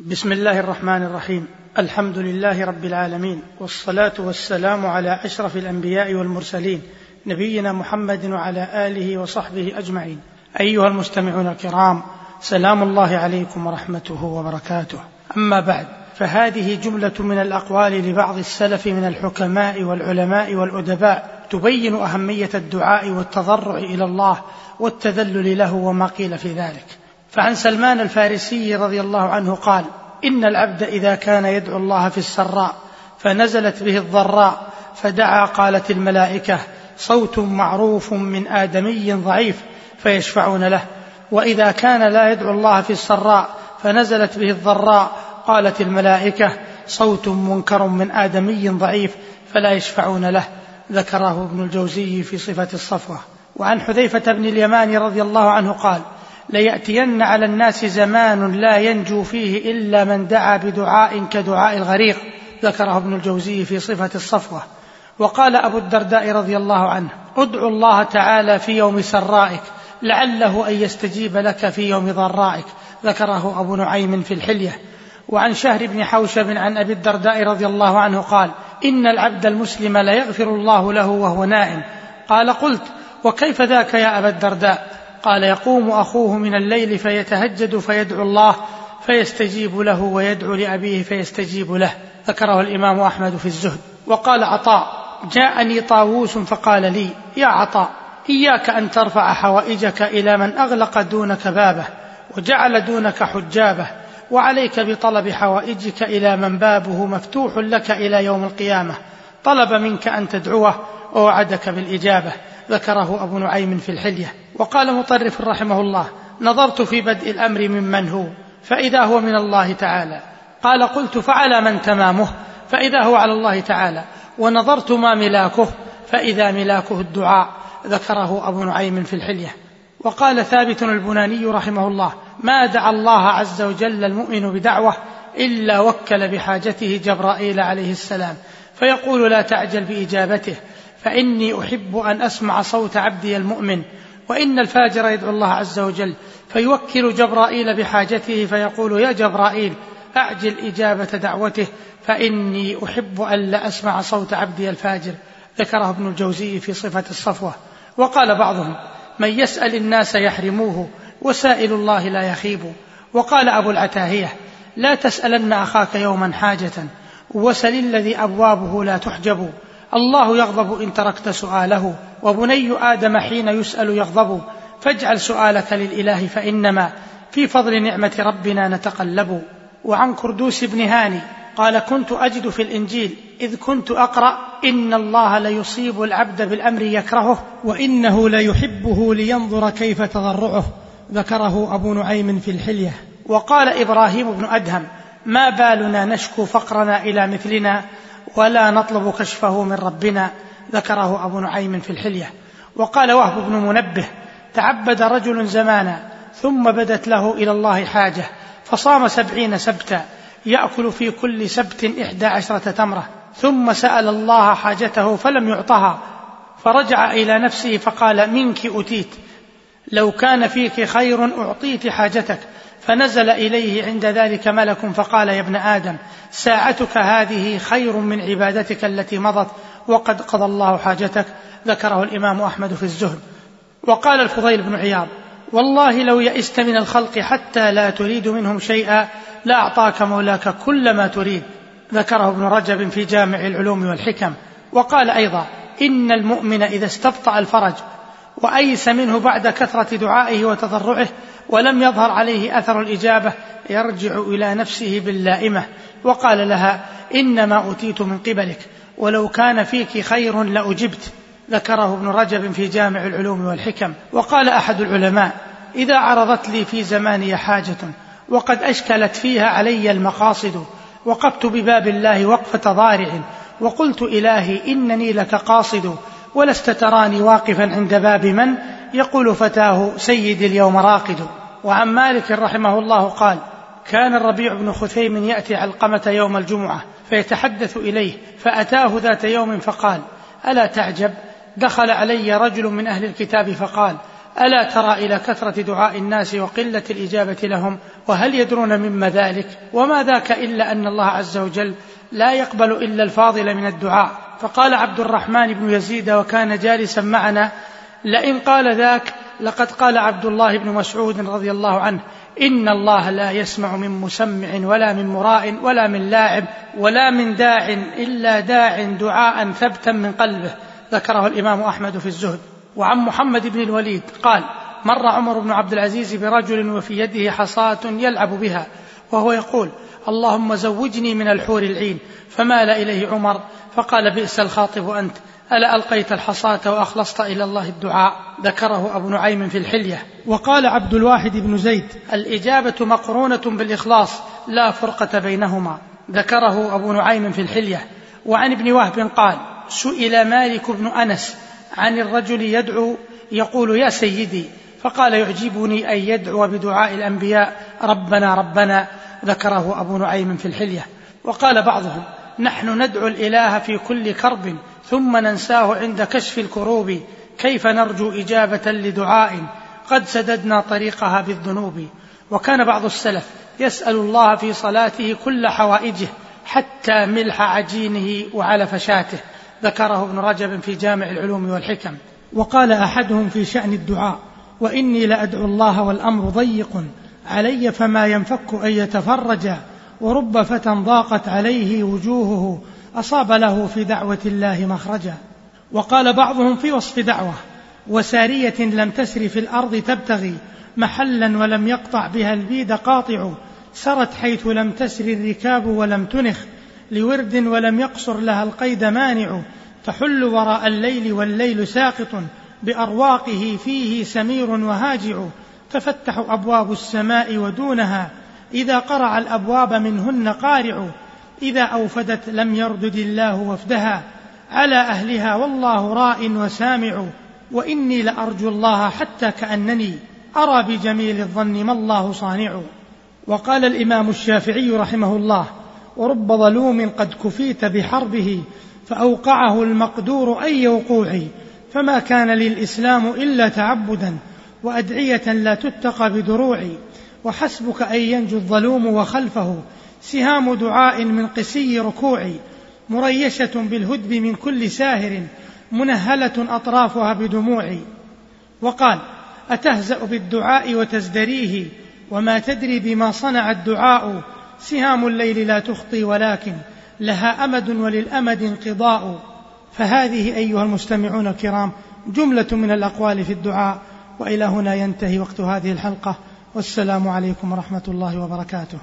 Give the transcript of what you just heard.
بسم الله الرحمن الرحيم. الحمد لله رب العالمين والصلاة والسلام على أشرف الأنبياء والمرسلين نبينا محمد وعلى آله وصحبه أجمعين. أيها المستمعون الكرام سلام الله عليكم ورحمته وبركاته. أما بعد فهذه جملة من الأقوال لبعض السلف من الحكماء والعلماء والأدباء تبين أهمية الدعاء والتضرع إلى الله والتذلل له وما قيل في ذلك. فعن سلمان الفارسي رضي الله عنه قال إن العبد إذا كان يدعو الله في السراء فنزلت به الضراء فدعا قالت الملائكة صوت معروف من آدمي ضعيف فيشفعون له. وإذا كان لا يدعو الله في السراء فنزلت به الضراء قالت الملائكة صوت منكر من آدمي ضعيف فلا يشفعون له. ذكره ابن الجوزي في صفة الصفوة. وعن حذيفة بن اليمان رضي الله عنه قال ليأتين على الناس زمان لا ينجو فيه إلا من دعا بدعاء كدعاء الغريق. ذكره ابن الجوزي في صفة الصفوة. وقال أبو الدرداء رضي الله عنه ادعو الله تعالى في يوم سرائك لعله أن يستجيب لك في يوم ضرائك. ذكره أبو نعيم في الحلية. وعن شهر بن حوشب عن أبي الدرداء رضي الله عنه قال إن العبد المسلم ليغفر الله له وهو نائم. قال قلت وكيف ذاك يا أبا الدرداء؟ قال يقوم أخوه من الليل فيتهجد فيدعو الله فيستجيب له ويدعو لأبيه فيستجيب له. ذكره الإمام أحمد في الزهد. وقال عطاء جاءني طاووس فقال لي يا عطاء إياك أن ترفع حوائجك إلى من أغلق دونك بابه وجعل دونك حجابه وعليك بطلب حوائجك إلى من بابه مفتوح لك إلى يوم القيامة. طلب منك أن تدعوه ووعدك بالإجابة. ذكره أبو نعيم في الحلية وقال مطرف رحمه الله نظرت في بدء الأمر ممن هو فإذا هو من الله تعالى. قال قلت فعلى من تمامه فإذا هو على الله تعالى. ونظرت ما ملاكه فإذا ملاكه الدعاء ذكره أبو نعيم في الحلية. وقال ثابت البناني رحمه الله ما دعا الله عز وجل المؤمن بدعوة إلا وكل بحاجته جبرائيل عليه السلام. فيقول لا تعجل بإجابته. فإني أحب أن أسمع صوت عبدي المؤمن وإن الفاجر يدعو الله عز وجل فيوكل جبرائيل بحاجته فيقول يا جبرائيل أعجل إجابة دعوته فإني أحب أن لا أسمع صوت عبدي الفاجر ذكره ابن الجوزي في صفة الصفوة. وقال بعضهم من يسأل الناس يحرموه وسائل الله لا يخيب. وقال أبو العتاهية لا تسألن أخاك يوما حاجة وسل الذي أبوابه لا تحجب. الله يغضب إن تركت سؤاله وبني آدم حين يسأل يغضب. فاجعل سؤالك للإله فإنما في فضل نعمة ربنا نتقلب. وعن كردوس بن هاني قال كنت أجد في الإنجيل إذ كنت أقرأ إن الله ليصيب العبد بالأمر يكرهه وإنه ليحبه لينظر كيف تضرعه. ذكره أبو نعيم في الحلية. وقال إبراهيم بن أدهم ما بالنا نشكو فقرنا إلى مثلنا ولا نطلب كشفه من ربنا ذكره أبو نعيم في الحلية. وقال وهب بن منبه تعبد رجل زمانا ثم بدت له إلى الله حاجة فصام سبعين سبتا يأكل في كل سبت إحدى عشرة تمرة ثم سأل الله حاجته فلم يعطها فرجع إلى نفسه فقال منك أتيت لو كان فيك خير أعطيت حاجتك. فنزل إليه عند ذلك ملك فقال يا ابن آدم ساعتك هذه خير من عبادتك التي مضت وقد قضى الله حاجتك ذكره الإمام أحمد في الزهد. وقال الفضيل بن عياض والله لو يئست من الخلق حتى لا تريد منهم شيئا لأعطاك مولاك كل ما تريد ذكره ابن رجب في جامع العلوم والحكم. وقال أيضا إن المؤمن إذا استبطأ الفرج وأيس منه بعد كثرة دعائه وتضرعه ولم يظهر عليه أثر الإجابة يرجع إلى نفسه باللائمة. وقال لها إنما أوتيت من قبلك ولو كان فيك خير لأجبت ذكره ابن رجب في جامع العلوم والحكم. وقال أحد العلماء إذا عرضت لي في زماني حاجة وقد أشكلت فيها علي المقاصد وقفت بباب الله وقفة ضارع وقلت إلهي إنني لك قاصد ولست تراني واقفا عند باب من يقول فتاه سيدي اليوم راقد. وعن مالك رحمه الله قال كان الربيع بن خثيم يأتي علقمة يوم الجمعة فيتحدث إليه فأتاه ذات يوم فقال ألا تعجب؟ دخل علي رجل من أهل الكتاب فقال ألا ترى إلى كثرة دعاء الناس وقلة الإجابة لهم؟ وهل يدرون مما ذلك؟ وما ذاك إلا أن الله عز وجل لا يقبل إلا الفاضل من الدعاء. فقال عبد الرحمن بن يزيد وكان جالسا معنا لئن قال ذاك لقد قال عبد الله بن مسعود رضي الله عنه إن الله لا يسمع من مسمع ولا من مراء ولا من لاعب ولا من داع إلا داع دعاء ثبتا من قلبه ذكره الإمام أحمد في الزهد. وعن محمد بن الوليد قال مر عمر بن عبد العزيز برجل وفي يده حصاة يلعب بها وهو يقول اللهم زوجني من الحور العين فمال إليه عمر فقال بئس الخاطب أنت ألا ألقيت الحصاة وأخلصت إلى الله الدعاء؟ ذكره أبو نعيم في الحلية. وقال عبد الواحد بن زيد الإجابة مقرونة بالإخلاص لا فرقة بينهما. ذكره أبو نعيم في الحلية. وعن ابن وهب قال سئل مالك بن أنس عن الرجل يدعو يقول يا سيدي فقال يعجبني أن يدعو بدعاء الأنبياء ربنا ربنا ذكره أبو نعيم في الحلية. وقال بعضهم نحن ندعو الإله في كل كرب ثم ننساه عند كشف الكروب. كيف نرجو إجابة لدعاء؟ قد سددنا طريقها بالذنوب. وكان بعض السلف يسأل الله في صلاته كل حوائجه حتى ملح عجينه وعلف شاته ذكره ابن رجب في جامع العلوم والحكم. وقال أحدهم في شأن الدعاء وإني لأدعو الله والأمر ضيق علي فما ينفك أن يتفرج ورب فتى ضاقت عليه وجوهه أصاب له في دعوة الله مخرجا. وقال بعضهم في وصف دعوة وسارية لم تسر في الأرض تبتغي محلا ولم يقطع بها البيد قاطع سرت حيث لم تسر الركاب ولم تنخ لورد ولم يقصر لها القيد مانع تحل وراء الليل والليل ساقط بأرواقه فيه سمير وهاجع تفتح أبواب السماء ودونها. إذا قرع الأبواب منهن قارع إذا أوفدت لم يردد الله وفدها. على أهلها والله راء وسامع وإني لأرجو الله حتى كأنني أرى بجميل الظن ما الله صانع. وقال الإمام الشافعي رحمه الله ورب ظلوم قد كفيت بحربه فأوقعه المقدور أي وقوع فما كان للإسلام إلا تعبدا وأدعية لا تتقى بدروع وحسبك أن ينجو الظلوم وخلفه سهام دعاء من قسي ركوع مريشة بالهدب من كل ساهر منهلة أطرافها بدموع. وقال أتهزأ بالدعاء وتزدريه وما تدري بما صنع الدعاء سهام الليل لا تخطي ولكن لها أمد وللأمد انقضاء. فهذه أيها المستمعون الكرام جملة من الأقوال في الدعاء وإلى هنا ينتهي وقت هذه الحلقة. والسلام عليكم ورحمة الله وبركاته.